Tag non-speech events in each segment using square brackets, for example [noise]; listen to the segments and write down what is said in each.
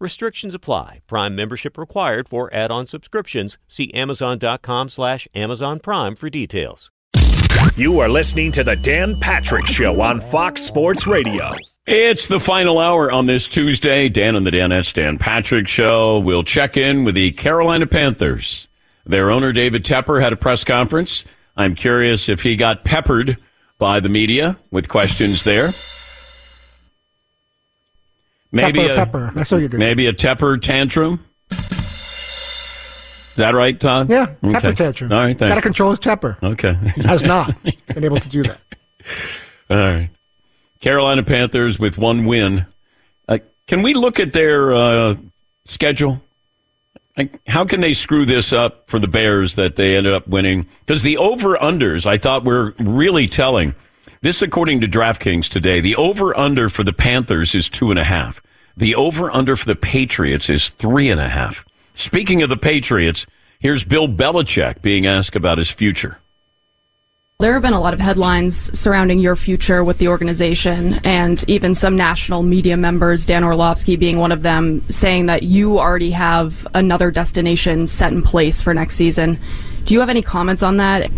Restrictions apply. Prime membership required for add-on subscriptions. See Amazon.com slash Amazon Prime for details. You are listening to the Dan Patrick Show on Fox Sports Radio. It's the final hour on this Tuesday. Dan and the Danettes, Dan Patrick Show. We'll check in with the Carolina Panthers. Their owner, David Tepper, had a press conference. I'm curious if he got peppered by the media with questions there. Maybe Pepper, a, pepper. I saw you did. Maybe a Tepper tantrum. Is that right, Todd? Yeah, Okay. temper tantrum. All right, Got to control his temper. Okay. He has not [laughs] been able to do that. All right. Carolina Panthers with one win. Uh, can we look at their uh, schedule? Like, how can they screw this up for the Bears that they ended up winning? Because the over unders, I thought were really telling. This, according to DraftKings today, the over under for the Panthers is two and a half. The over under for the Patriots is three and a half. Speaking of the Patriots, here's Bill Belichick being asked about his future. There have been a lot of headlines surrounding your future with the organization, and even some national media members, Dan Orlovsky being one of them, saying that you already have another destination set in place for next season. Do you have any comments on that?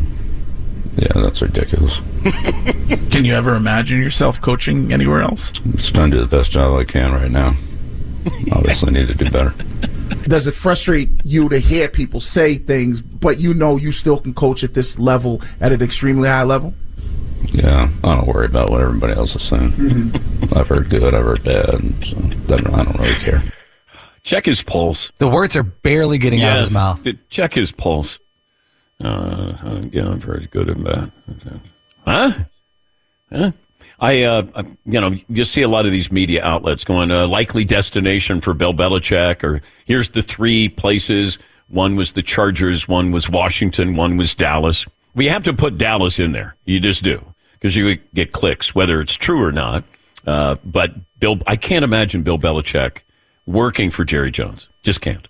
Yeah, that's ridiculous. [laughs] Can you ever imagine yourself coaching anywhere else? I'm just trying to do the best job I can right now. Obviously, need to do better. [laughs] Does it frustrate you to hear people say things, but you know you still can coach at this level at an extremely high level? Yeah, I don't worry about what everybody else is saying. Mm-hmm. I've heard good, I've heard bad, so that- I don't really care. Check his pulse. The words are barely getting out of his mouth. Check his pulse. Uh, uh, yeah, I'm very good at that. Huh? Huh? I, uh, you know, you see a lot of these media outlets going, uh, likely destination for Bill Belichick, or here's the three places. One was the Chargers, one was Washington, one was Dallas. We have to put Dallas in there. You just do because you get clicks, whether it's true or not. Uh, but Bill, I can't imagine Bill Belichick working for Jerry Jones. Just can't.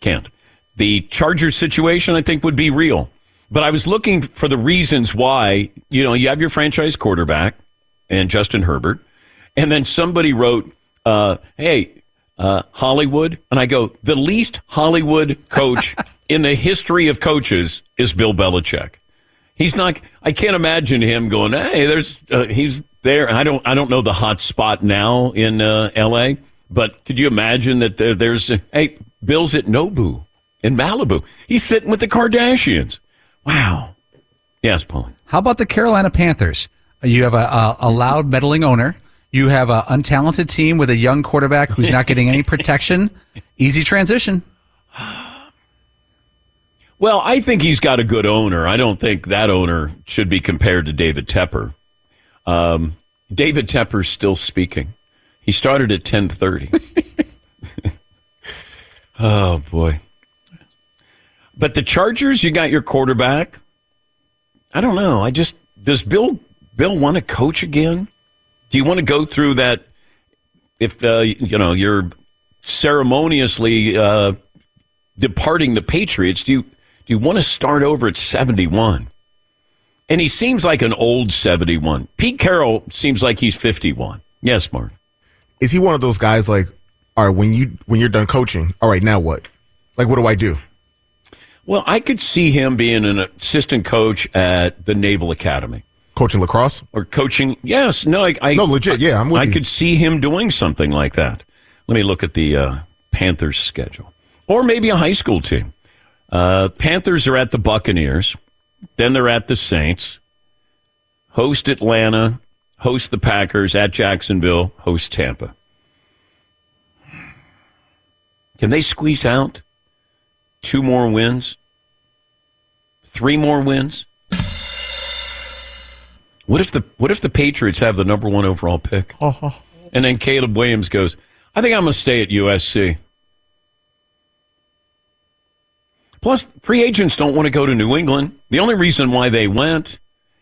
Can't. The Chargers situation, I think, would be real. But I was looking for the reasons why, you know, you have your franchise quarterback and Justin Herbert, and then somebody wrote, uh, hey, uh, Hollywood. And I go, the least Hollywood coach [laughs] in the history of coaches is Bill Belichick. He's not. I can't imagine him going. Hey, there's. Uh, he's there. I don't. I don't know the hot spot now in uh, L.A. But could you imagine that there, there's. Hey, Bill's at Nobu in Malibu. He's sitting with the Kardashians. Wow. Yes, Paul. How about the Carolina Panthers? You have a, a, a loud, meddling owner. You have an untalented team with a young quarterback who's not getting any [laughs] protection. Easy transition. Well, I think he's got a good owner. I don't think that owner should be compared to David Tepper. Um, David Tepper's still speaking. He started at ten thirty. [laughs] oh boy! But the Chargers, you got your quarterback. I don't know. I just does Bill Bill want to coach again? Do you want to go through that? If uh, you know you're ceremoniously uh, departing the Patriots, do you do you want to start over at 71? And he seems like an old 71. Pete Carroll seems like he's 51. Yes, Mark. Is he one of those guys like, all right, when you when you're done coaching, all right, now what? Like, what do I do? Well, I could see him being an assistant coach at the Naval Academy. Coaching lacrosse? Or coaching, yes. No, I, I No, legit, yeah, I'm with I you. could see him doing something like that. Let me look at the uh, Panthers schedule. Or maybe a high school team. Uh, Panthers are at the Buccaneers. Then they're at the Saints. Host Atlanta. Host the Packers at Jacksonville. Host Tampa. Can they squeeze out two more wins? Three more wins? What if the what if the Patriots have the number one overall pick? Oh, oh. And then Caleb Williams goes, I think I'm gonna stay at USC. Plus, free agents don't want to go to New England. The only reason why they went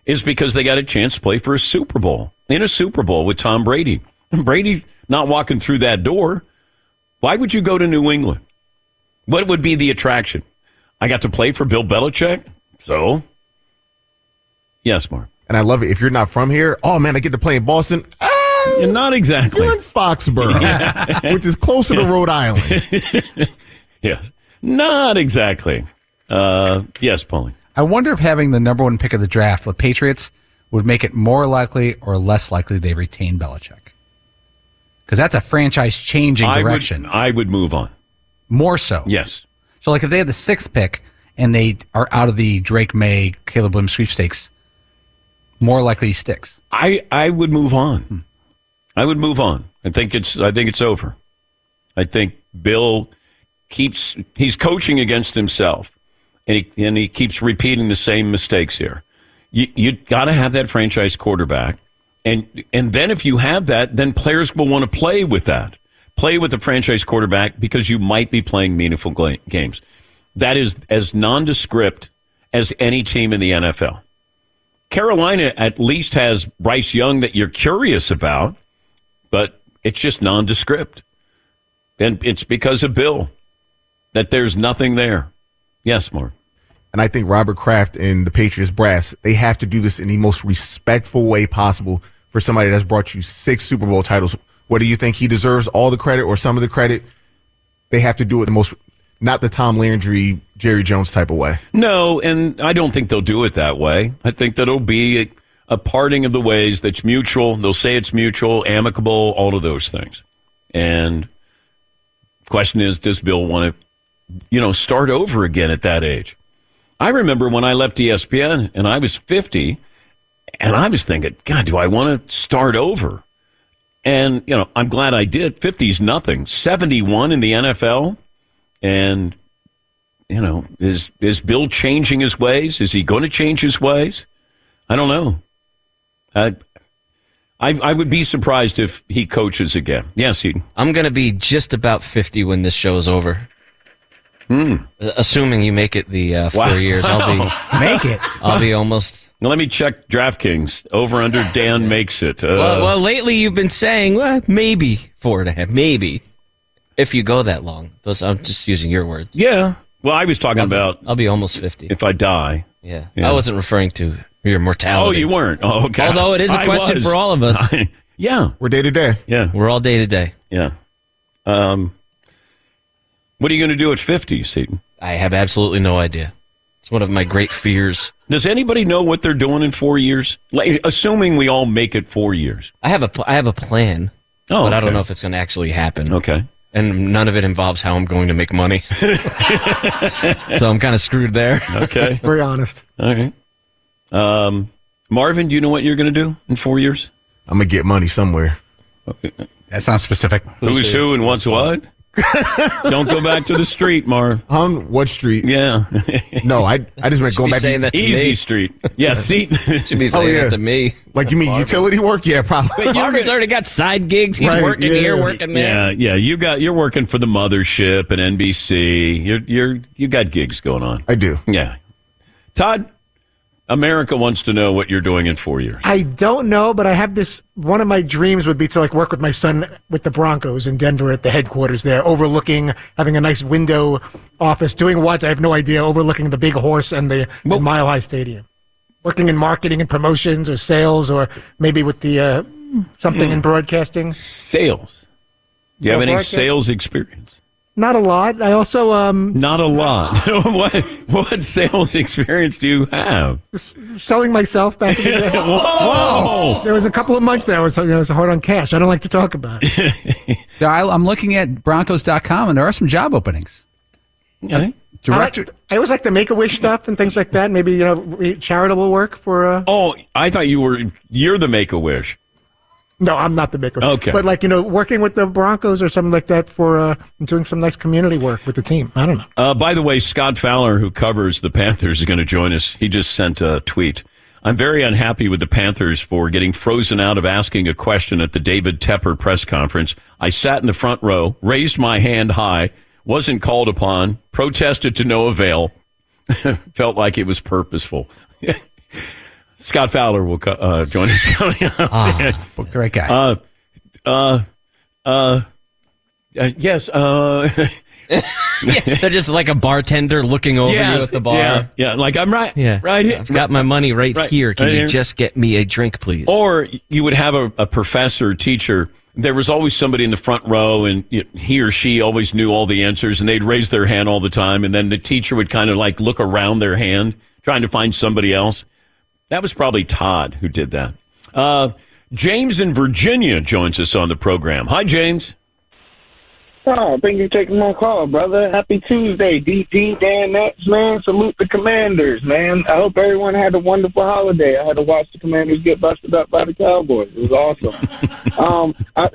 is because they got a chance to play for a Super Bowl. In a Super Bowl with Tom Brady. Brady not walking through that door. Why would you go to New England? What would be the attraction? I got to play for Bill Belichick. So, yes, Mark. And I love it. If you're not from here, oh man, I get to play in Boston. Ah, Not exactly. You're in Foxborough, [laughs] which is closer to Rhode Island. [laughs] Yes. Not exactly. Uh, yes, Paulie. I wonder if having the number one pick of the draft, the Patriots, would make it more likely or less likely they retain Belichick. Because that's a franchise changing I direction. would, I would move on. More so. Yes. So, like, if they had the sixth pick and they are out of the Drake Maye, Caleb Williams sweepstakes, more likely he sticks. I, I would move on. I would move on. I think it's I think it's over. I think Bill keeps he's coaching against himself, and he and he keeps repeating the same mistakes here. You you got to have that franchise quarterback, and and then if you have that, then players will want to play with that, play with the franchise quarterback because you might be playing meaningful games. That is as nondescript as any team in the NFL. Carolina at least has Bryce Young that you're curious about, but it's just nondescript. And it's because of Bill that there's nothing there. Yes, Mark. And I think Robert Kraft and the Patriots brass, they have to do this in the most respectful way possible for somebody that's brought you six Super Bowl titles. Whether you think he deserves all the credit or some of the credit, they have to do it the most, not the Tom Landry, Jerry Jones type of way. No, and I don't think they'll do it that way. I think that it'll be a, a parting of the ways that's mutual. They'll say it's mutual, amicable, all of those things. And question is, does Bill want to, you know, start over again at that age? I remember when I left ESPN and I was 50 and I was thinking, God, do I want to start over? And, you know, I'm glad I did. 50's nothing. 71 in the NFL. And, you know, is, is Bill changing his ways? Is he going to change his ways? I don't know. I, I, I would be surprised if he coaches again. Yes, he. I'm going to be just about 50 when this show is over. Hmm. Assuming you make it the uh, four Wow. years, I'll be [laughs] Make it. I'll be almost. Now, let me check DraftKings. Over under Dan makes it. Uh, well, well, lately you've been saying well, maybe four and a half, maybe if you go that long. Those I'm just using your words. yeah. Well, I was talking about I'll be almost 50. if I die. Yeah. Yeah. I wasn't referring to your mortality. Oh, you weren't. Oh, okay. Although it is a [laughs] I question was. for all of us. [laughs] yeah. We're day to day. Yeah. We're all day to day. Yeah. Um, what are you going to do at 50, Seton? I have absolutely no idea. It's one of my great fears. Does anybody know what they're doing in four years? Like, assuming we all make it four years. I have a pl- I have a plan, Oh, but I don't know if it's going to actually happen. Okay. And none of it involves how I'm going to make money. [laughs] so I'm kind of screwed there. Okay. Very honest. All right. Um, Marvin, do you know what you're going to do in four years? I'm gonna get money somewhere. Okay. That's not specific. Who's who and what's what? [laughs] Don't go back to the street, Marv. On what street? Yeah. [laughs] No, I I just meant going be back. saying to, that to Easy me. street. Yeah, [laughs] seat. Should be Oh, yeah. that to me. like you mean utility work? Yeah, probably. Marvin's already got side gigs. He's Right, working yeah. here, working there. Yeah, yeah. You got you're working for the mothership and NBC. You're you're you got gigs going on. I do. Yeah. Todd, America wants to know what you're doing in four years. I don't know, but I have this. One of my dreams would be to like work with my son with the Broncos in Denver at the headquarters there, overlooking, having a nice window office, doing what I have no idea, overlooking the big horse and the and Mile High Stadium, working in marketing and promotions or sales or maybe with the uh, something in broadcasting. Sales. Do you have any sales experience? Not a lot. I also um Not a lot. [laughs] what what sales experience do you have? selling myself back in the day. [laughs] Whoa! There was a couple of months that I was, I was hard on cash. I don't like to talk about it. [laughs] I, I'm looking at Broncos.com, and there are some job openings. Okay. Director. I, I always like the Make a Wish stuff and things like that. Maybe you know charitable work for. Uh, Oh, I thought you were you're the Make a Wish. No, I'm not the Make a Okay. but like you know, working with the Broncos or something like that for uh, doing some nice community work with the team. I don't know. Uh, by the way, Scott Fowler, who covers the Panthers, is going to join us. He just sent a tweet. I'm very unhappy with the Panthers for getting frozen out of asking a question at the David Tepper press conference. I sat in the front row, raised my hand high, wasn't called upon, protested to no avail, [laughs] felt like it was purposeful. [laughs] Scott Fowler will co- uh, join us coming [laughs] up. Ah, book the right guy. Uh, uh, uh, uh, yes. Uh, [laughs] yeah, they're just like a bartender looking over Yes, you at the bar. Yeah, yeah, like I'm right. Yeah, right here. I've got my money right, Right, here. Can right you here. just get me a drink, please? Or you would have a, a professor, teacher. There was always somebody in the front row, and you- he or she always knew all the answers, and they'd raise their hand all the time. And then the teacher would kind of like look around their hand, trying to find somebody else. That was probably Todd who did that. Uh, James in Virginia joins us on the program. Hi, James. Oh, thank you for taking my call, brother. Happy Tuesday, DP, Danettes, man. Salute the Commanders, man. I hope everyone had a wonderful holiday. I had to watch the Commanders get busted up by the Cowboys. It was awesome. [laughs] um, I,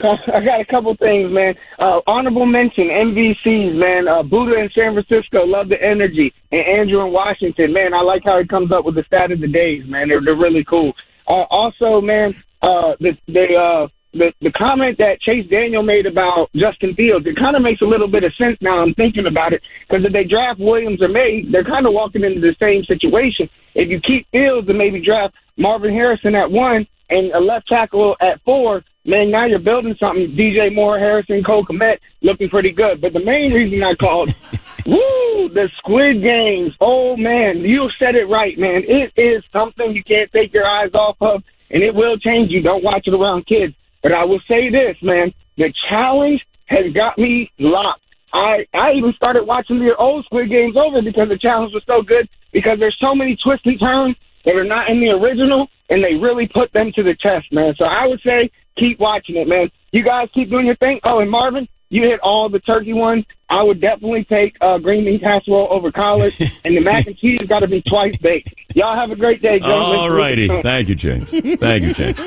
I got a couple things, man. Uh, honorable mention, MVCs, man. Uh, Buddha in San Francisco, love the energy. And Andrew in Washington, man, I like how he comes up with the stat of the days, man. They're, they're really cool. Uh, also, man, uh, the, they, uh, the, the comment that Chase Daniel made about Justin Fields, it kind of makes a little bit of sense now I'm thinking about it. Because if they draft Williams or Maye, they're kind of walking into the same situation. If you keep Fields and maybe draft Marvin Harrison at one and a left tackle at four, man, now you're building something. DJ Moore, Harrison, Cole Kmet looking pretty good. But the main reason I called, [laughs] woo, the Squid Games. Oh, man, you said it right, man. It is something you can't take your eyes off of, and it will change you. Don't watch it around kids. But I will say this, man, the challenge has got me locked. I, I even started watching the old Squid Games over because the challenge was so good because there's so many twists and turns that are not in the original, and they really put them to the test, man. So I would say keep watching it, man. You guys keep doing your thing. Oh, and Marvin, you hit all the turkey ones. I would definitely take uh, green bean casserole over collard, [laughs] and the mac and cheese got to be twice baked. Y'all have a great day, gentlemen. All righty. Thank you, James. Thank you, James.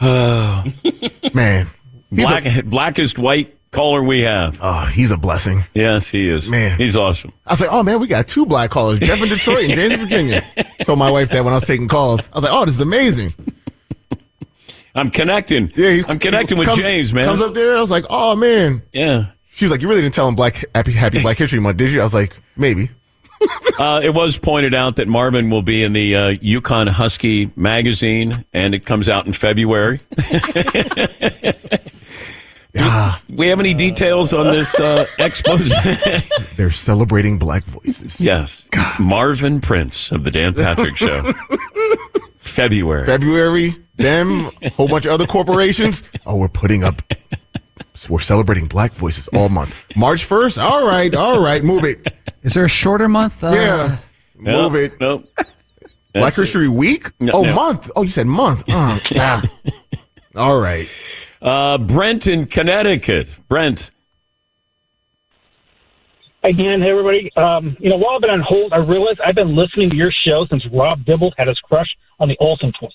Oh. [laughs] Man. He's Black, [laughs] blackest white caller we have. Oh, he's a blessing. Yes, he is. Man. He's awesome. I was like, oh man, we got two black callers, Jeff in Detroit and James in Virginia. [laughs] Told my wife that when I was taking calls. I was like, oh, this is amazing. I'm connecting. Yeah, he's I'm connecting with comes- James, man. Comes up there. I was like, oh man. Yeah. She's like, you really didn't tell him Black Happy Happy Black History Month, did you? I was like, maybe. [laughs] Uh, it was pointed out that Marvin will be in the uh, UConn Husky magazine, and it comes out in February. [laughs] Ah, we have any details on this uh, [laughs] expose? they're celebrating black voices. yes. Marvin Prince of the Dan Patrick Show. [laughs] February. February, them, a whole bunch of other corporations. Oh, we're putting up. We're celebrating black voices all month. March 1st? All right, all right, move it. Is there a shorter month? Uh, Yeah, Nope, move it. Nope. Black That's it. History Week? No, oh, no. month. Oh, you said month. Oh, ah. [laughs] All right. Uh, Brent in Connecticut. Brent. Again, hey everybody. Um, you know, while I've been on hold, I realized I've been listening to your show since Rob Dibble had his crush on the Olsen twins.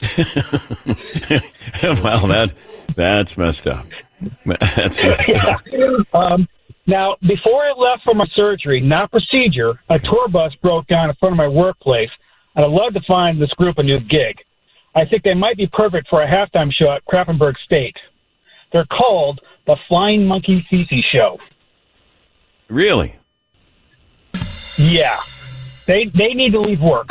[laughs] well, that that's messed up. [laughs] That's messed [laughs] up. Um, now, before I left for my surgery, not procedure, a tour bus broke down in front of my workplace, and I'd love to find this group a new gig. I think they might be perfect for a halftime show at Krappenberg State. They're called the Flying Monkey Cece Show. Really? Yeah, they they need to leave work.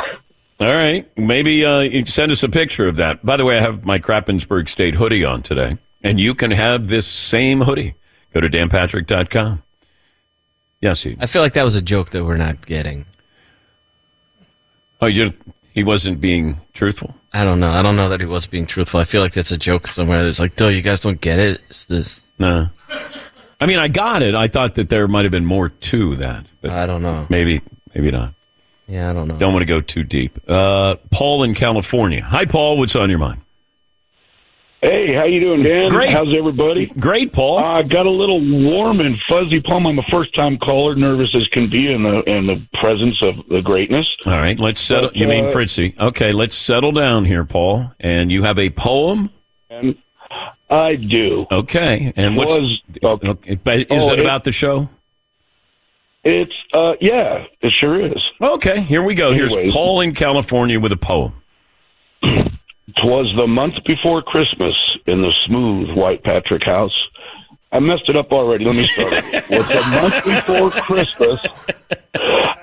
All right. Maybe uh, you send us a picture of that. By the way, I have my Krappensburg State hoodie on today, and you can have this same hoodie. Go to danpatrick.com. Yes, he. I feel like that was a joke that we're not getting. Oh, you you He wasn't being truthful. I don't know. I don't know that he was being truthful. I feel like that's a joke somewhere. It's like, dude, you guys don't get it. It's this. No. I mean, I got it. I thought that there might have been more to that, but I don't know. Maybe, maybe not. Yeah, I don't know. Don't want to go too deep. Uh, Paul in California. Hi, Paul. What's on your mind? Hey, how you doing, Dan? Great. How's everybody? Great, Paul. I got a little warm and fuzzy, Paul. I'm a first time caller, nervous as can be in the in the presence of the greatness. All right, let's settle. But, you mean uh, Fritzy? Okay, let's settle down here, Paul. And you have a poem. And I do. Okay, and what's? Was- okay, but is Oh, it it- about the show? It's uh yeah, it sure is. Okay, here we go. Here's Paul in California with a poem. Twas the month before Christmas in the smooth White Patrick house. I messed it up already. Let me start. it. [laughs] Was the month before Christmas.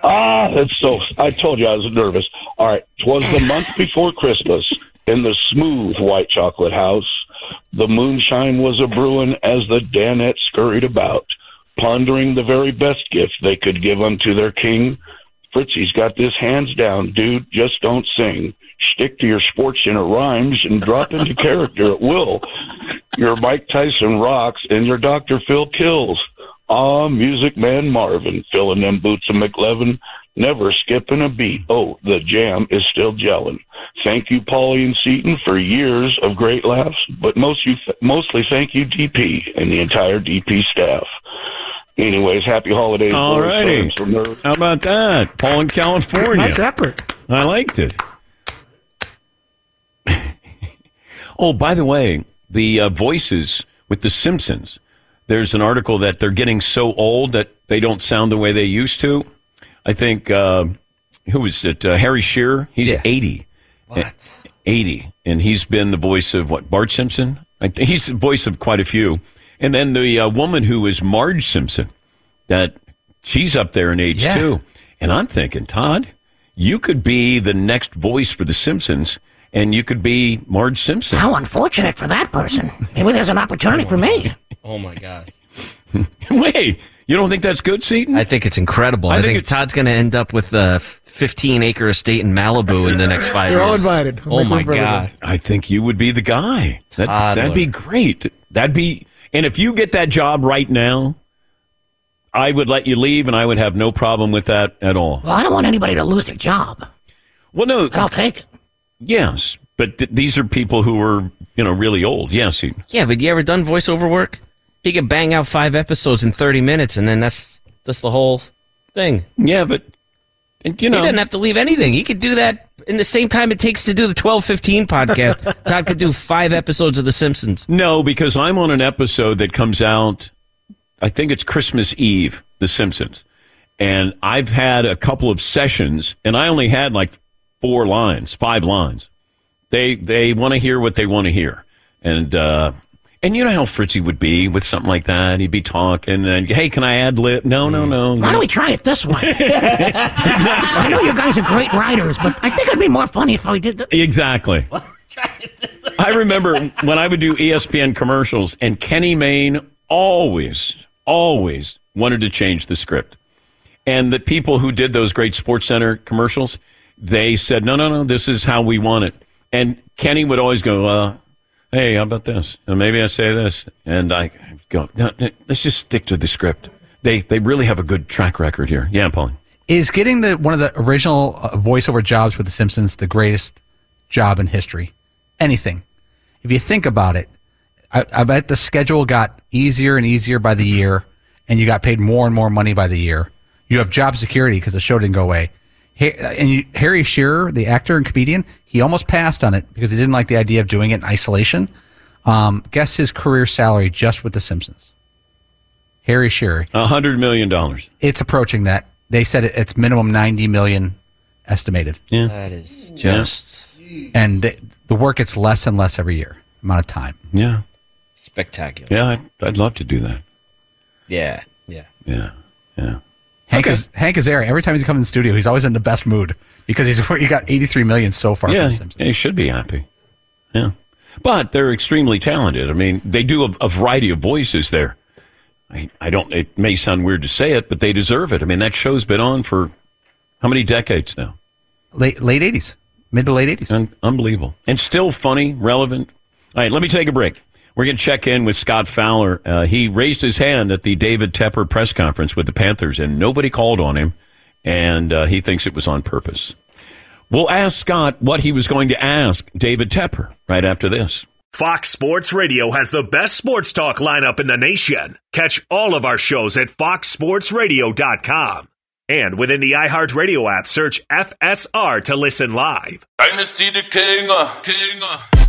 Ah, that's so. I told you I was nervous. All right. Twas the month before Christmas in the smooth white chocolate house. The moonshine was a brewing as the Danettes scurried about, pondering the very best gift they could give unto their king. Fritzy's got this hands down, dude. Just don't sing. Stick to your sports center rhymes and drop into character at will. Your Mike Tyson rocks and your Dr. Phil kills. Ah, Music Man Marvin, filling them boots of McLevin, never skipping a beat. Oh, the jam is still gelling. Thank you, Paulie and Seton, for years of great laughs, but most you, mostly thank you, DP, and the entire DP staff. Anyways, happy holidays. All righty. Sorry, I'm so nervous. How about that? Paul in California. Nice effort. I liked it. Oh, by the way, the uh, voices with The Simpsons. There's an article that they're getting so old that they don't sound the way they used to. I think uh, who was it? Uh, Harry Shearer. He's Yeah. 80. What? 80, and he's been the voice of what? Bart Simpson. I think he's the voice of quite a few. And then the uh, woman who is Marge Simpson, that she's up there in age Yeah. too. And I'm thinking, Todd, you could be the next voice for The Simpsons, and you could be Marge Simpson. How unfortunate for that person. Maybe there's an opportunity for me. [laughs] Oh my god. [laughs] Wait, you don't think that's good, Seton? I think it's incredible. I I, think think, Todd's going to end up with a 15 acre estate in Malibu in the next five You're years. all invited. Oh my room for god. I think you would be the guy. That, Toddler. that'd be great. That'd be, and if you get that job right now, I would let you leave, and I would have no problem with that at all. Well, I don't want anybody to lose their job, Well, no, but I'll take it. Yes, but th- these are people who are, you know, really old. Yes, you- Yeah, but you ever done voiceover work? He could bang out five episodes in 30 minutes, and then that's that's the whole thing. yeah, but and, you know, he doesn't have to leave anything. He could do that in the same time it takes to do the 1215 podcast. [laughs] Todd could do five episodes of The Simpsons. no, because I'm on an episode that comes out. I think it's Christmas Eve, The Simpsons, and I've had a couple of sessions, and I only had like four lines, five lines. They they want to hear what they want to hear, and uh, and you know how Fritzy would be with something like that. He'd be talking, and then, hey, can I add lib? No, no, no. Why don't we try it this way? [laughs] exactly. I know you guys are great writers, but I think it'd be more funny if we did. The- Exactly. I remember when I would do ESPN commercials, and Kenny Mayne always, always wanted to change the script. And the people who did those great Sports Center commercials, they said, no, no, no, this is how we want it. And Kenny would always go, uh, hey, how about this? And maybe I say this. And I go, no, no, let's just stick to the script. They, they really have a good track record here. Yeah, Pauline. Is getting the one of the original uh, voiceover jobs with The Simpsons the greatest job in history? Anything. If you think about it, I, I bet the schedule got easier and easier by the year, and you got paid more and more money by the year. You have job security because the show didn't go away. Ha- And Harry Shearer, the actor and comedian, he almost passed on it because he didn't like the idea of doing it in isolation. Um, guess his career salary just with The Simpsons. Harry Shearer. A hundred million dollars. It's approaching that. They said it, it's minimum 90 million estimated. Yeah. That is just And the, the work gets less and less every year, amount of time. Yeah. spectacular. Yeah, I'd, I'd love to do that. Yeah, yeah. Yeah, yeah. Hank is Hank Azaria. Every time he's come in the studio, he's always in the best mood because he's [laughs] he got 83 million so far. Yeah, from The Simpsons. they should be happy. Yeah. But they're extremely talented. I mean, they do a, a variety of voices there. I, I don't, it may sound weird to say it, but they deserve it. I mean, that show's been on for how many decades now? Late late 80s, mid to late 80s. Un- unbelievable. And still funny, relevant. All right, let me take a break. We're going to check in with Scott Fowler. Uh, he raised his hand at the David Tepper press conference with the Panthers, and nobody called on him, and uh, he thinks it was on purpose. We'll ask Scott what he was going to ask David Tepper right after this. Fox Sports Radio has the best sports talk lineup in the nation. Catch all of our shows at foxsportsradio.com. And within the iHeartRadio app, search FSR to listen live. Dynasty the King, uh, King.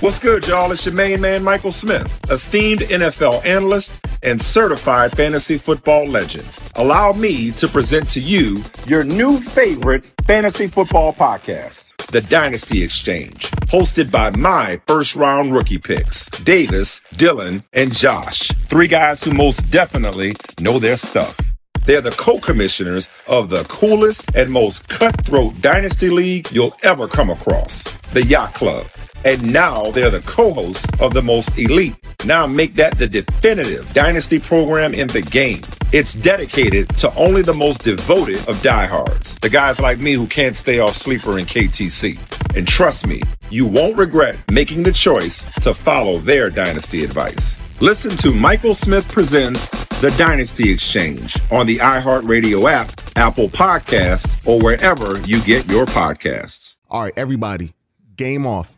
What's good, y'all? It's your main man, Michael Smith, esteemed NFL analyst and certified fantasy football legend. Allow me to present to you your new favorite fantasy football podcast, The Dynasty Exchange, hosted by my first round rookie picks, Davis, Dylan, and Josh. Three guys who most definitely know their stuff. They're the co-commissioners of the coolest and most cutthroat dynasty league you'll ever come across, the Yacht Club. And now they're the co-hosts of the most elite. Now make that the definitive dynasty program in the game. It's dedicated to only the most devoted of diehards, the guys like me who can't stay off sleeper and KTC. And trust me, you won't regret making the choice to follow their dynasty advice. Listen to Michael Smith Presents The Dynasty Exchange on the iHeartRadio app, Apple Podcasts, or wherever you get your podcasts. All right, everybody, game off.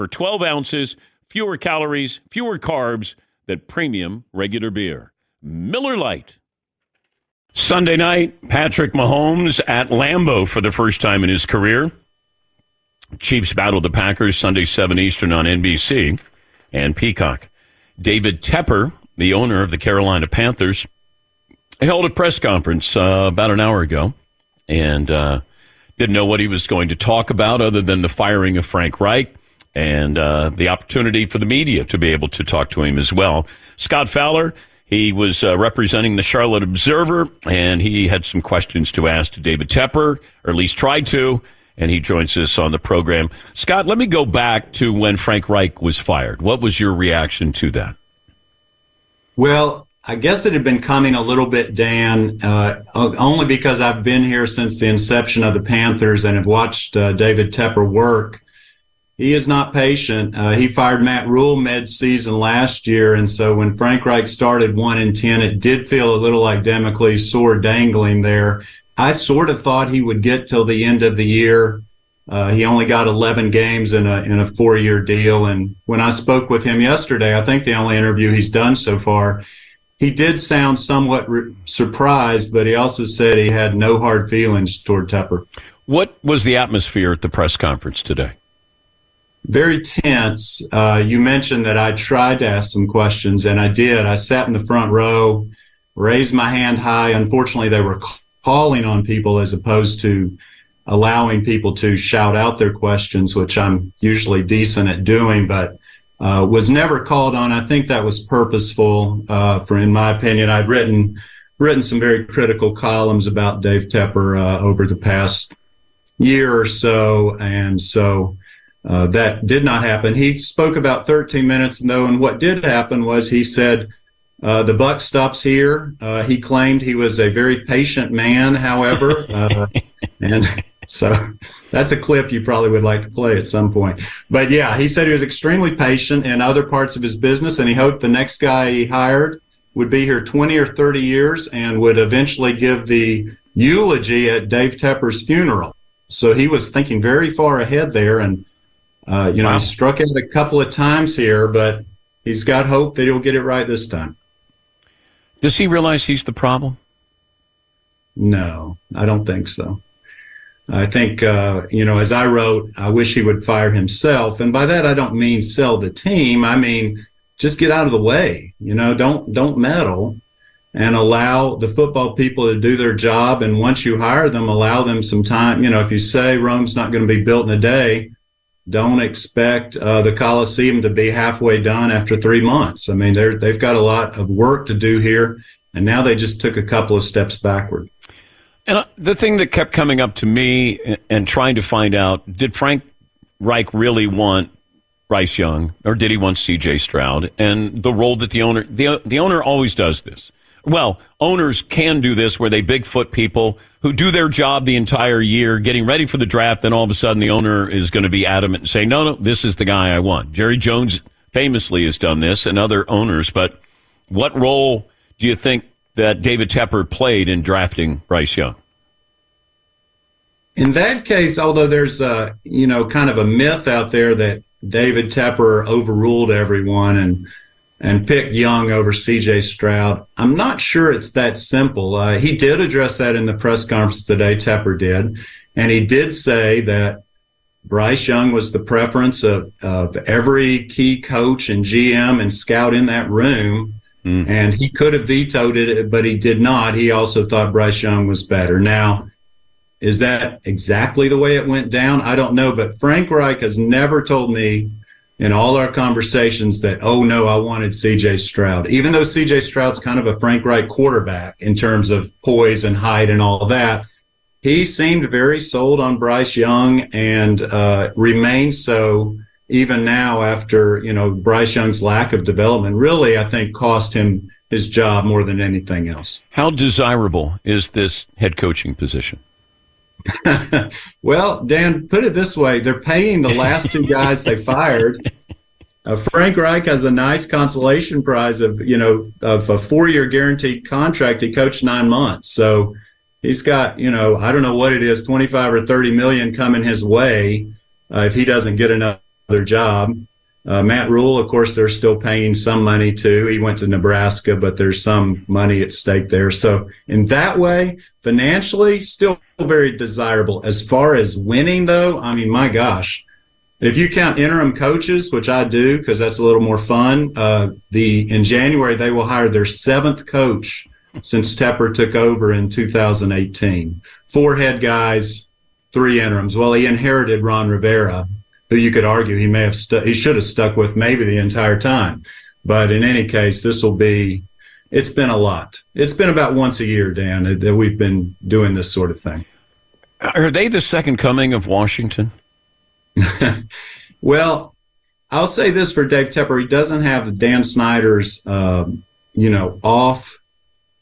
per 12 ounces, fewer calories, fewer carbs than premium regular beer. Miller Lite. Sunday night, Patrick Mahomes at Lambeau for the first time in his career. Chiefs battle the Packers Sunday 7 Eastern on NBC and Peacock. David Tepper, the owner of the Carolina Panthers, held a press conference uh, about an hour ago and uh, didn't know what he was going to talk about other than the firing of Frank Reich and uh, the opportunity for the media to be able to talk to him as well. Scott Fowler, He was uh, representing the Charlotte Observer, and he had some questions to ask to David Tepper, or at least tried to, and he joins us on the program. Scott, let me go back to when Frank Reich was fired. What was your reaction to that? Well, I guess it had been coming a little bit, Dan, uh, only because I've been here since the inception of the Panthers and have watched uh, David Tepper work. He is not patient. Uh, he fired Matt Rhule mid-season last year, and so when Frank Reich started one in ten, it did feel a little like Damocles' sword dangling there. I sort of thought he would get till the end of the year. Uh, he only got 11 games in a in a four year deal, and when I spoke with him yesterday, I think the only interview he's done so far, he did sound somewhat re- surprised, but he also said he had no hard feelings toward Tepper. What was the atmosphere at the press conference today? Very tense. Uh, you mentioned that I tried to ask some questions, and I did. I sat in the front row, raised my hand high. Unfortunately, they were calling on people as opposed to allowing people to shout out their questions, which I'm usually decent at doing, but uh, was never called on. I think that was purposeful. Uh, for, in my opinion, I'd written written some very critical columns about Dave Tepper uh, over the past year or so, and so uh, that did not happen. He spoke about 13 minutes though, and what did happen was he said, uh, the buck stops here. Uh, he claimed he was a very patient man, however, [laughs] uh, and so that's a clip you probably would like to play at some point. But yeah, he said he was extremely patient in other parts of his business, and he hoped the next guy he hired would be here 20 or 30 years and would eventually give the eulogy at Dave Tepper's funeral. So he was thinking very far ahead there, and uh, you know, wow. he struck out a couple of times here, but he's got hope that he'll get it right this time. Does he realize he's the problem? No, I don't think so. I think, uh, you know, as I wrote, I wish he would fire himself. And by that, I don't mean sell the team. I mean, just get out of the way. You know, don't, don't meddle and allow the football people to do their job. And once you hire them, allow them some time. You know, if you say Rome's not going to be built in a day, don't expect uh, the Coliseum to be halfway done after three months. I mean, they're, they've got a lot of work to do here, and now they just took a couple of steps backward. And uh, the thing that kept coming up to me and, trying to find out did Frank Reich really want Bryce Young or did he want CJ Stroud? And the role that the owner, the, the owner always does this. Well, owners can do this where they bigfoot people who do their job the entire year, getting ready for the draft. Then all of a sudden, the owner is going to be adamant and say, "No, no, this is the guy I want." Jerry Jones famously has done this, and other owners. But what role do you think that David Tepper played in drafting Bryce Young? In that case, although there's a you know kind of a myth out there that David Tepper overruled everyone and and pick Young over CJ Stroud. I'm not sure it's that simple. Uh, he did address that in the press conference today, Tepper did. And he did say that Bryce Young was the preference of, of every key coach and GM and scout in that room. Mm. And he could have vetoed it, but he did not. He also thought Bryce Young was better. Now, is that exactly the way it went down? I don't know, but Frank Reich has never told me in all our conversations that, oh no, I wanted CJ Stroud. Even though CJ Stroud's kind of a Frank Reich quarterback in terms of poise and height and all that, he seemed very sold on Bryce Young and uh, remains so even now after, you know, Bryce Young's lack of development really, I think, cost him his job more than anything else. How desirable is this head coaching position? [laughs] well, Dan, put it this way: they're paying the last two guys they fired. Uh, Frank Reich has a nice consolation prize of you know of a four-year guaranteed contract. He coached nine months, so he's got you know I don't know what it is, twenty-five or thirty million coming his way uh, if he doesn't get another job. Uh, Matt Rhule, of course, they're still paying some money too. He went to Nebraska, but there's some money at stake there. So in that way, financially, still very desirable. As far as winning, though, I mean, my gosh, if you count interim coaches, which I do because that's a little more fun, uh, the in January they will hire their seventh coach since Tepper took over in 2018. Four head guys, three interims. Well, he inherited Ron Rivera who you could argue he may have stu- he should have stuck with maybe the entire time. But in any case, this will be it's been a lot. It's been about once a year, Dan, that we've been doing this sort of thing. Are they the second coming of Washington? [laughs] Well, I'll say this for Dave Tepper: he doesn't have the Dan Snyder's, um, you know, off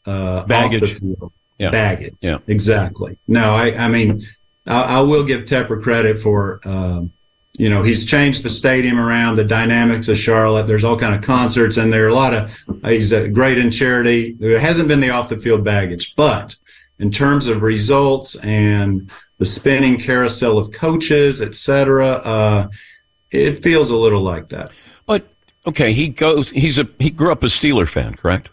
uh, Baggage. off the field Yeah. baggage. Yeah. exactly. No, I, I mean, I, I will give Tepper credit for, um, you know, he's changed the stadium around, the dynamics of Charlotte. There's all kind of concerts, and there are a lot of. He's uh, great in charity. There hasn't been the off the field baggage, but in terms of results and the spinning carousel of coaches, etc uh, it feels a little like that. But okay, he goes. He's a he grew up a Steeler fan, correct?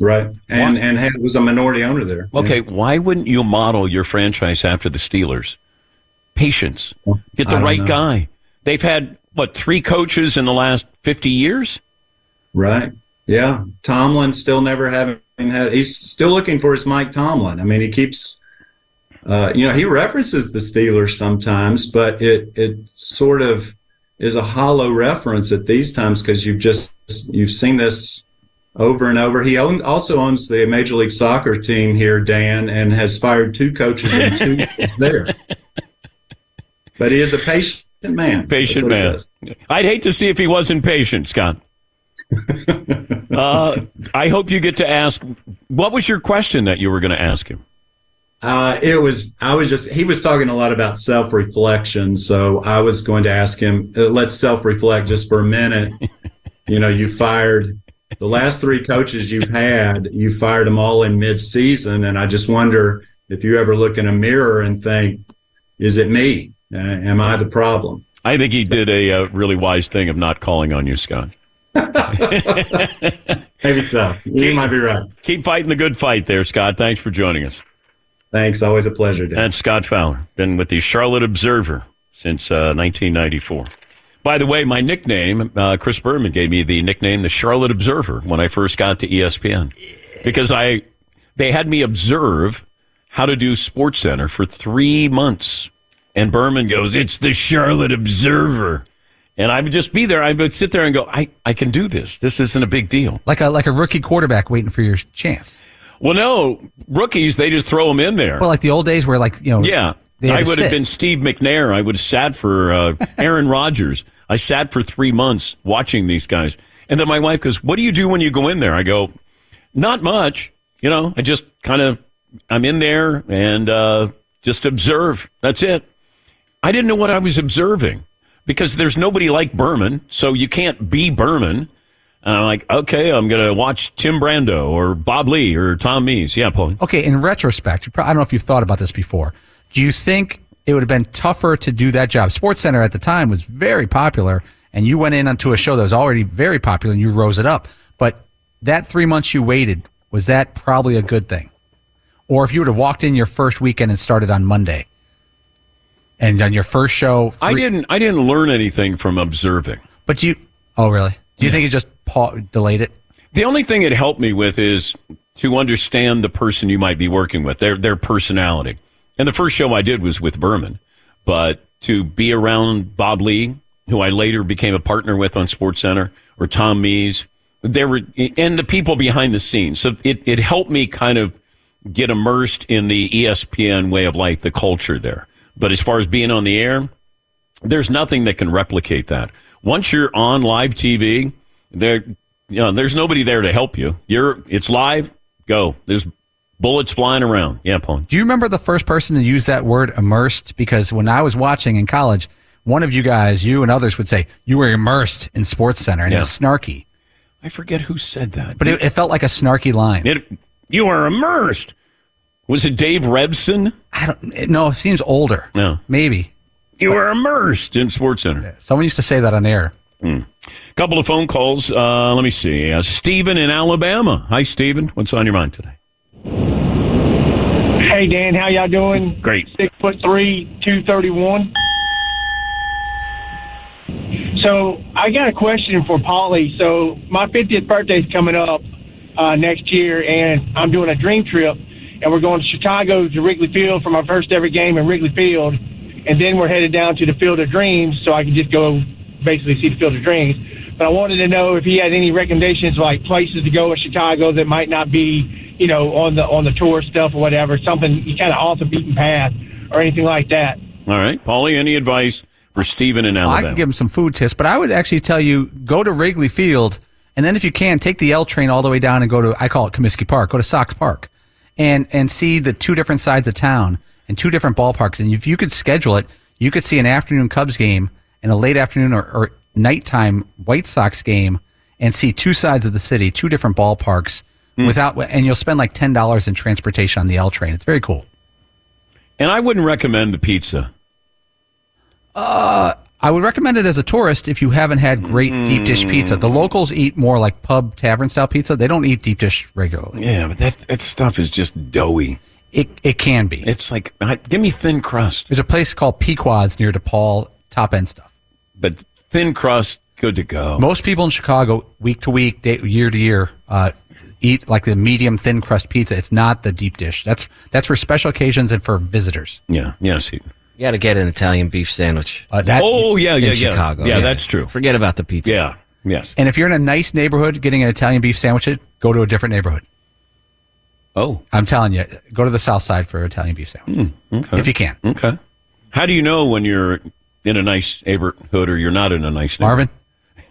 Right, and and had, was a minority owner there. Okay, why wouldn't you model your franchise after the Steelers? Patience. Get the right know. guy. They've had what three coaches in the last fifty years? Right. Yeah. Tomlin still never having had. He's still looking for his Mike Tomlin. I mean, he keeps. Uh, you know, he references the Steelers sometimes, but it it sort of is a hollow reference at these times because you've just you've seen this over and over. He own, also owns the Major League Soccer team here, Dan, and has fired two coaches and two [laughs] there. But he is a patient man. Patient That's what he man. I'd hate to see if he wasn't patient, Scott. [laughs] uh, I hope you get to ask. What was your question that you were going to ask him? Uh, it was, I was just, he was talking a lot about self reflection. So I was going to ask him, uh, let's self reflect just for a minute. [laughs] you know, you fired the last three coaches you've had, you fired them all in mid season. And I just wonder if you ever look in a mirror and think, is it me? Uh, am I the problem? I think he did a uh, really wise thing of not calling on you, Scott. [laughs] Maybe so. You might be right. Keep fighting the good fight there, Scott. Thanks for joining us. Thanks. Always a pleasure, Dan. That's Scott Fowler. Been with the Charlotte Observer since uh, 1994. By the way, my nickname, uh, Chris Berman gave me the nickname the Charlotte Observer when I first got to ESPN because I they had me observe how to do Sports Center for three months. And Berman goes, It's the Charlotte Observer. And I would just be there. I would sit there and go, I, I can do this. This isn't a big deal. Like a like a rookie quarterback waiting for your chance. Well, no, rookies, they just throw them in there. Well, like the old days where like you know. Yeah. I would have been Steve McNair. I would have sat for uh, Aaron [laughs] Rodgers. I sat for three months watching these guys. And then my wife goes, What do you do when you go in there? I go, Not much. You know, I just kind of, I'm in there and uh, just observe. That's it. I didn't know what I was observing because there's nobody like Berman, so you can't be Berman. And I'm like, okay, I'm going to watch Tim Brando or Bob Ley or Tom Mees. Yeah, Paul. Okay, in retrospect, I don't know if you've thought about this before. Do you think it would have been tougher to do that job? Sports Center at the time was very popular, and you went in onto a show that was already very popular, and you rose it up. But that three months you waited was that probably a good thing? Or if you would have walked in your first weekend and started on Monday, and on your first show, I didn't. I didn't learn anything from observing. But you. Oh, really? Do you think it just pa- delayed it? The only thing it helped me with is to understand the person you might be working with, their their personality. And the first show I did was with Berman, but to be around Bob Ley, who I later became a partner with on Sports Center, or Tom Mees, there were and the people behind the scenes. So it it helped me kind of get immersed in the ESPN way of life, the culture there. But as far as being on the air, there's nothing that can replicate that. Once you're on live TV, there, you know, there's nobody there to help you. You're, it's live. Go. There's bullets flying around. Yeah, Paul. Do you remember the first person to use that word immersed? Because when I was watching in college, one of you guys, you and others would say, you were immersed in Sports Center, and Yeah. it was snarky. I forget who said that. But it, it felt like a snarky line. It, you are immersed. Was it Dave Rebson? I don't. know. it seems older. No, maybe. You were immersed in Sports Center. Someone used to say that on air. Hmm. Couple of phone calls. Uh, let me see. Uh, Stephen in Alabama. Hi, Stephen. What's on your mind today? Hey Dan, how y'all doing? Great. Six foot three, two thirty one. So I got a question for Paulie. So my fiftieth birthday is coming up uh, next year, and I'm doing a dream trip, and we're going to Chicago to Wrigley Field for my first ever game in Wrigley Field, and then we're headed down to the Field of Dreams so I can just go basically see the Field of Dreams. but I wanted to know if he had any recommendations like places to go in Chicago that might not be, you know, on the on the tour stuff or whatever, something you kind of off the beaten path or anything like that. All right, Paulie, any advice for Stephen in I Alabama? can give him some food tips, but I would actually tell you go to Wrigley Field, and then if you can, take the L train all the way down and go to I call it Comiskey Park. Go to Sox Park, and and see the two different sides of town and two different ballparks. And if you could schedule it, you could see an afternoon Cubs game and a late afternoon or, or nighttime White Sox game, and see two sides of the city, two different ballparks. Without and you'll spend like ten dollars in transportation on the L train. It's very cool. and I wouldn't recommend the pizza. Uh, I would recommend it as a tourist if you haven't had great deep dish pizza. The locals eat more like pub tavern style pizza. They don't eat deep dish regularly. Yeah, but that that stuff is just doughy. It it can be. It's like give me thin crust. There's a place called Pequod's near DePaul. Top end stuff. But thin crust, good to go. Most people in Chicago, week to week, day, year to year, uh, eat like the medium thin crust pizza. It's not the deep dish. That's that's for special occasions and for visitors. Yeah. Yes. You got to get an Italian beef sandwich. Uh, that- oh yeah, in yeah, yeah. Chicago. Yeah, that's true. Forget about the pizza. Yeah. Yes. And if you're in a nice neighborhood getting an Italian beef sandwich, go to a different neighborhood. Oh, I'm telling you, go to the south side for an Italian beef sandwich okay. if you can. Okay. How do you know when you're in a nice neighborhood or you're not in a nice neighborhood?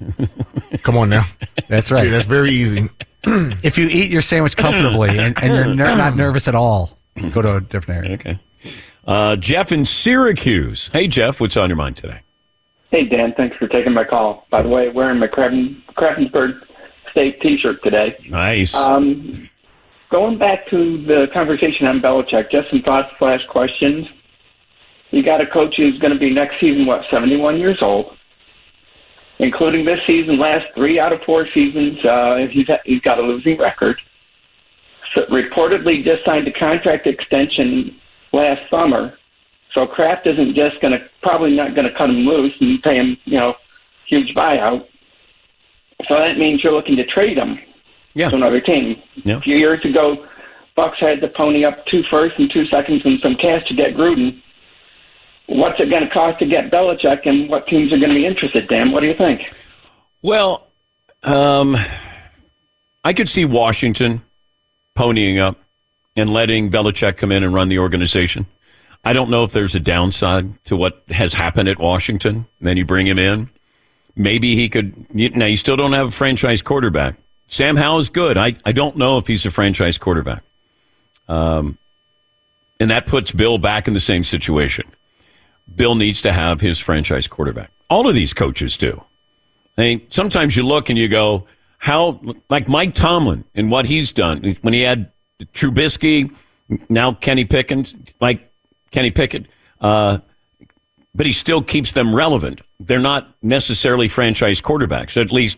Marvin, [laughs] Come on now. that's right. See, that's very easy. if you eat your sandwich comfortably and, and you're ner- [coughs] not nervous at all, go to a different area. Okay. Uh, Jeff in Syracuse. Hey, Jeff, what's on your mind today? Hey, Dan. Thanks for taking my call. By the way, wearing my Kraftensburg State T-shirt today. Nice. Um, going back to the conversation on Belichick, just some thoughts slash questions. You got a coach who's going to be next season, what, 71 years old, including this season, last three out of four seasons, uh, he's, he's got a losing record. So reportedly just signed a contract extension last summer. So Kraft isn't just going to, probably not going to cut him loose and pay him, you know, huge buyout. So that means you're looking to trade him yeah. to another team. Yeah. A few years ago, Bucks had to pony up two firsts and two seconds and some cash to get Gruden. What's it going to cost to get Belichick, and what teams are going to be interested? Dan, what do you think? Well, um, I could see Washington ponying up and letting Belichick come in and run the organization. I don't know if there's a downside to what has happened at Washington. Then you bring him in. Maybe he could. Now, you still don't have a franchise quarterback. Sam Howell is good. I, I don't know if he's a franchise quarterback. Um, and that puts Bill back in the same situation. Bill needs to have his franchise quarterback. All of these coaches do. I mean, sometimes you look and you go, how, like Mike Tomlin and what he's done when he had Trubisky, now Kenny Pickens, like Kenny Pickett, uh, but he still keeps them relevant. They're not necessarily franchise quarterbacks. At least,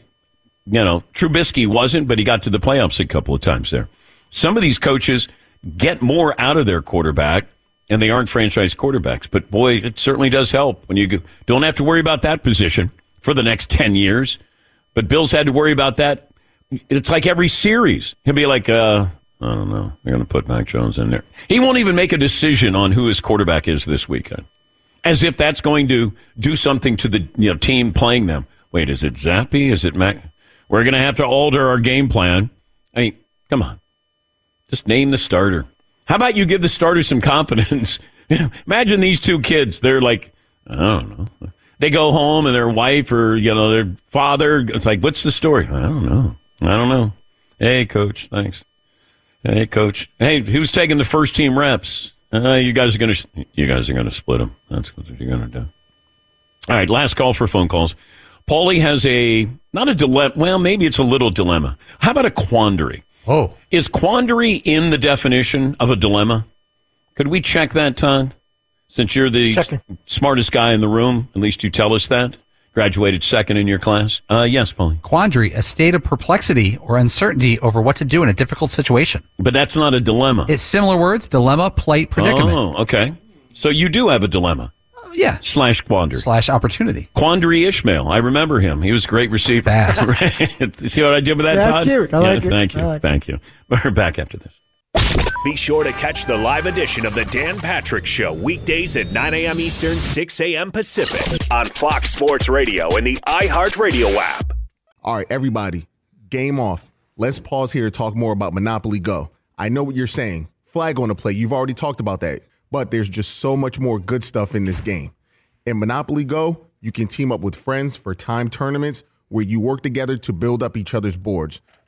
you know, Trubisky wasn't, but he got to the playoffs a couple of times there. Some of these coaches get more out of their quarterback, and they aren't franchise quarterbacks. But boy, it certainly does help when you go, don't have to worry about that position for the next [laughs] 10 years. But Bill's had to worry about that. It's like every series. He'll be like, uh, I don't know. They're going to put Mac Jones in there. He won't even make a decision on who his quarterback is this weekend, as if that's going to do something to the you know, team playing them. Wait, is it Zappe? Is it Mac? We're going to have to alter our game plan. I mean, come on. Just name the starter. How about you give the starter some [laughs] confidence? Imagine these two kids. They're like, I don't know. They go home and their wife or you know their father. It's like, what's the story? I don't know. I don't know. Hey, coach. Thanks. Hey, coach. Hey, who's taking the first team reps? Uh, you guys are gonna. You guys are gonna split them. That's what you're gonna do. All right. Last call for phone calls. Paulie has a not a dilemma. Well, maybe it's a little dilemma. How about a quandary? Oh, is quandary in the definition of a dilemma? Could we check that, Ton? Since you're the Checking. smartest guy in the room, at least you tell us that. Graduated second in your class. Uh, yes, Paulie. Quandary, a state of perplexity or uncertainty over what to do in a difficult situation. But that's not a dilemma. It's similar words, dilemma, plight, predicament. Oh, okay. So you do have a dilemma. Yeah. Slash quandary. Slash opportunity. Quandary Ishmael. I remember him. He was a great receiver. Fast. [laughs] Right? [laughs] See what I did with that, That's Todd? cute. I Yeah, like it. Thank you. I like it. thank you. [laughs] We're back after this. Be sure to catch the live edition of the Dan Patrick Show weekdays at 9 a.m. Eastern, 6 a.m. Pacific on Fox Sports Radio and the iHeartRadio app. All right, everybody, game off. Let's pause here to talk more about Monopoly Go. I know what you're saying. Flag on the play. You've already talked about that. But there's just so much more good stuff in this game. In Monopoly Go, you can team up with friends for time tournaments where you work together to build up each other's boards.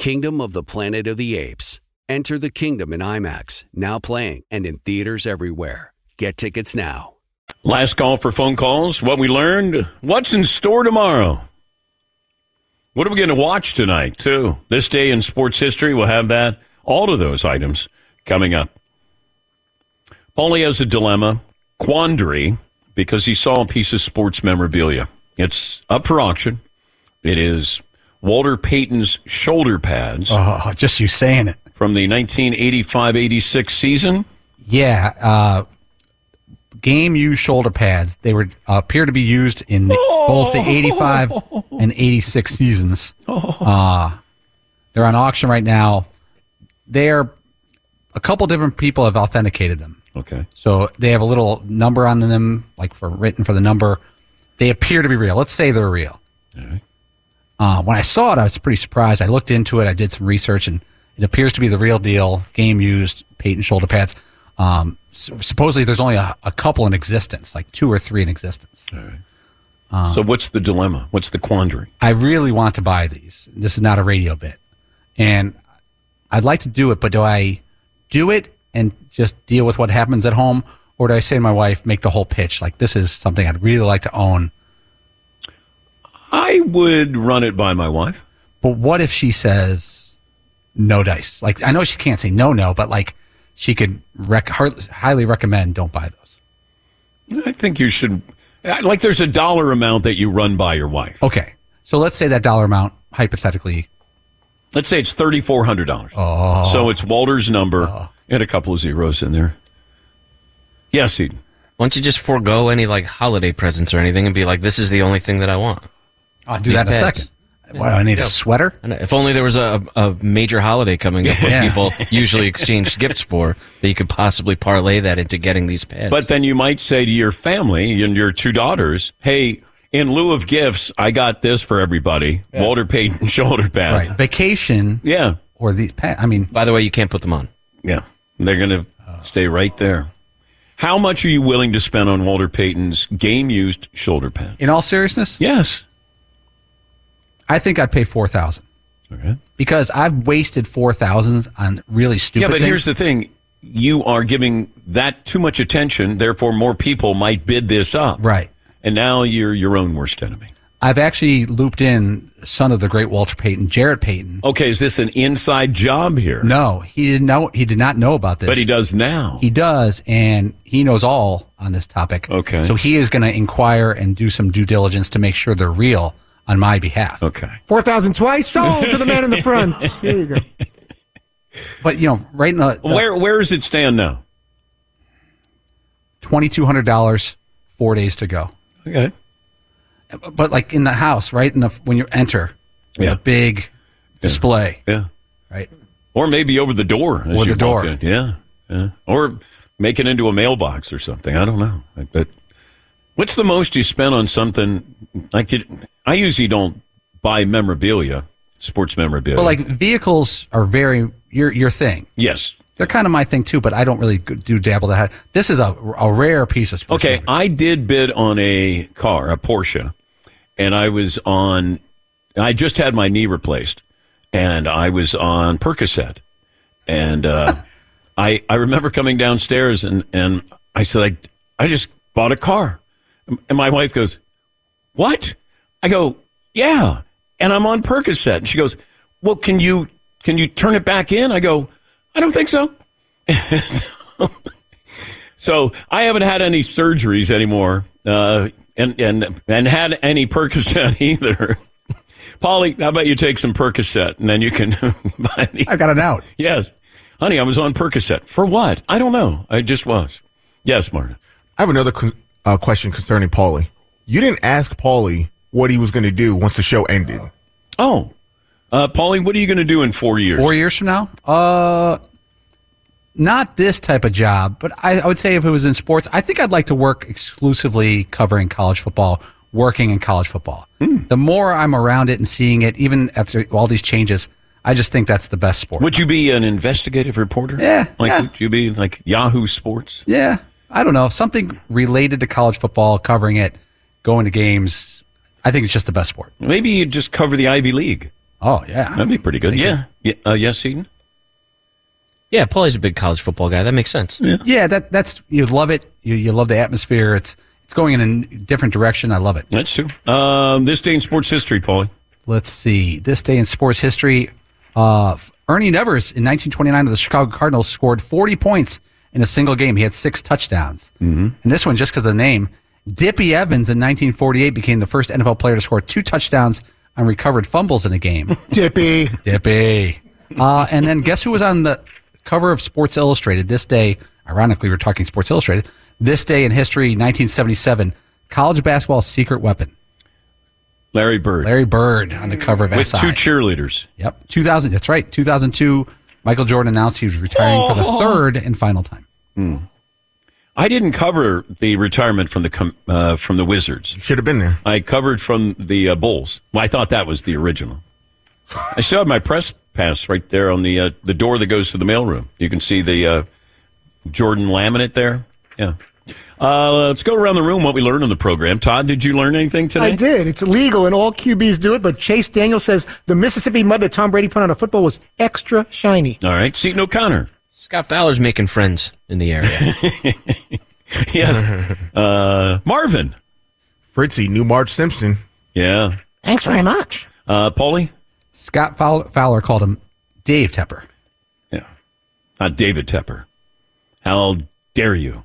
Kingdom of the Planet of the Apes. Enter the kingdom in IMAX, now playing and in theaters everywhere. Get tickets now. Last call for phone calls. What we learned. What's in store tomorrow? What are we going to watch tonight, too? This day in sports history, we'll have that. All of those items coming up. Paulie has a dilemma, quandary, because he saw a piece of sports memorabilia. It's up for auction. It is Walter Payton's shoulder pads. Oh, just you saying it. From the 1985 86 season. Yeah, uh, game used shoulder pads. They were uh, appear to be used in the, both the 85 and 86 seasons. Uh, they're on auction right now. They're a couple different people have authenticated them. Okay. So they have a little number on them, like for written for the number. They appear to be real. Let's say they're real. Uh, when I saw it, I was pretty surprised. I looked into it. I did some research, and it appears to be the real deal. Game used Payton shoulder pads. Um, s- supposedly, there's only a, a couple in existence, like two or three in existence. Uh, so what's the dilemma? What's the quandary? I really want to buy these. This is not a radio bit, and I'd like to do it. But do I do it and just deal with what happens at home, or do I say to my wife, make the whole pitch? Like this is something I'd really like to own. I would run it by my wife. But what if she says no dice? Like I know she can't say no, no, but like she could rec- her- highly recommend don't buy those. I think you should. Uh, like, there's a dollar amount that you run by your wife. Okay, so let's say that dollar amount hypothetically. Let's say it's thirty four hundred dollars. Oh. So it's Walter's number oh. and a couple of zeros in there. Yes, Eden. Why don't you just forego any like holiday presents or anything and be like, this is the only thing that I want? I'll do that in a second. What, I need a sweater? I know. If only there was a, a major holiday coming up where Yeah. people usually exchange gifts for, that you could possibly parlay that into getting these pads. But then you might say to your family and your two daughters, "Hey, in lieu of gifts, I got this for everybody: Walter Payton [laughs] shoulder pads." Right, vacation. Yeah, or these pads. I mean, by the way, you can't put them on. Yeah, they're going to stay right there. How much are you willing to spend on Walter Payton's game-used shoulder pads? In all seriousness, yes. I think I'd pay four thousand. Okay. Because I've wasted four thousand on really stupid. yeah, but things. here's the thing: you are giving that too much attention. Therefore, more people might bid this up. Right. And now you're your own worst enemy. I've actually looped in son of the great Walter Payton, Jarrett Payton. Okay, is this an inside job here? No, he didn't know. He did not know about this, But he does now. He does, and he knows all on this topic. Okay. so he is going to inquire and do some due diligence to make sure they're real on my behalf. Okay, 4,000 twice sold to the man in the front. [laughs] There you go. but you know, right in the, the Where where does it stand now? twenty two hundred dollars, four days to go. Okay. But like in the house, right in the when you enter, Yeah. a big display. Yeah. Right. Or maybe over the door. as Or the door. Yeah. yeah. Or make it into a mailbox or something. I don't know. But what's the most you spent on something like it? I usually don't buy memorabilia, sports memorabilia. But like vehicles are very your your thing. yes. They're kind of my thing too, but I don't really do dabble that. This is a, a rare piece of sports. Okay, I did bid on a car, a Porsche, and I was on. I just had my knee replaced, and I was on Percocet, and uh, [laughs] I I remember coming downstairs and and I said I I just bought a car, and my wife goes, "What?" I go, "Yeah," and I'm on Percocet, and she goes, "Well, can you can you turn it back in?" I go, "I don't think so." [laughs] So I haven't had any surgeries anymore, uh, and and and had any Percocet [laughs] either. Paulie, how about you take some Percocet and then you can [laughs] buy the. I got it out. Yes, honey, I was on Percocet for what? I don't know. I just was. Yes, Martin. I have another con- uh, question concerning Paulie. You didn't ask Paulie what he was going to do once the show ended. Oh, uh, Paulie, what are you going to do in four years? Four years from now? Uh, not this type of job, but I, I would say if it was in sports, I think I'd like to work exclusively covering college football, working in college football. The more I'm around it and seeing it, even after all these changes, I just think that's the best sport. Would you be an investigative reporter? Yeah, Like, yeah. would you be like Yahoo Sports? Yeah, I don't know. Something related to college football, covering it, going to games. I think it's just the best sport. Maybe you just cover the Ivy League. Oh, yeah. That'd be pretty good. Yeah. yeah. Uh, yes, Eden? Yeah, Paulie's a big college football guy. That makes sense. Yeah. Yeah, that that's you love it. You you love the atmosphere. It's it's going in a different direction. I love it. That's true. Um, this day in sports history, Paulie. Let's see. This day in sports history, uh, Ernie Nevers in 1929 of the Chicago Cardinals scored 40 points in a single game. He had six touchdowns. Mm-hmm. And this one, just because of the name, Dippy Evans in 1948 became the first NFL player to score two touchdowns on recovered fumbles in a game. [laughs] Dippy. Dippy. Uh, and then guess who was on the cover of Sports Illustrated this day? Ironically, we're talking Sports Illustrated. This day in history, 1977, college basketball's secret weapon. Larry Bird. Larry Bird on the cover of With SI. two cheerleaders. Yep. 2000. That's right. 2002. Michael Jordan announced he was retiring for the Oh. third and final time. Hmm. I didn't cover the retirement from the com- uh, from the Wizards. Should have been there. I covered from the uh, Bulls. Well, I thought that was the original. I still have my press pass right there on the uh, the door that goes to the mailroom. You can see the uh, Jordan laminate there. Yeah. Uh, let's go around the room. What we learned on the program. Todd, did you learn anything today? I did. It's illegal, and all QBs do it. But Chase Daniel says the Mississippi mud that Tom Brady put on a football was extra shiny. All right, Seton O'Connor. Scott Fowler's making friends in the area. [laughs] yes. Uh, Marvin. Fritzy, new Marge Simpson. Yeah. Thanks very much. Uh, Paulie? Scott Fowler, Fowler called him Dave Tepper. Yeah. Not David Tepper. How dare you?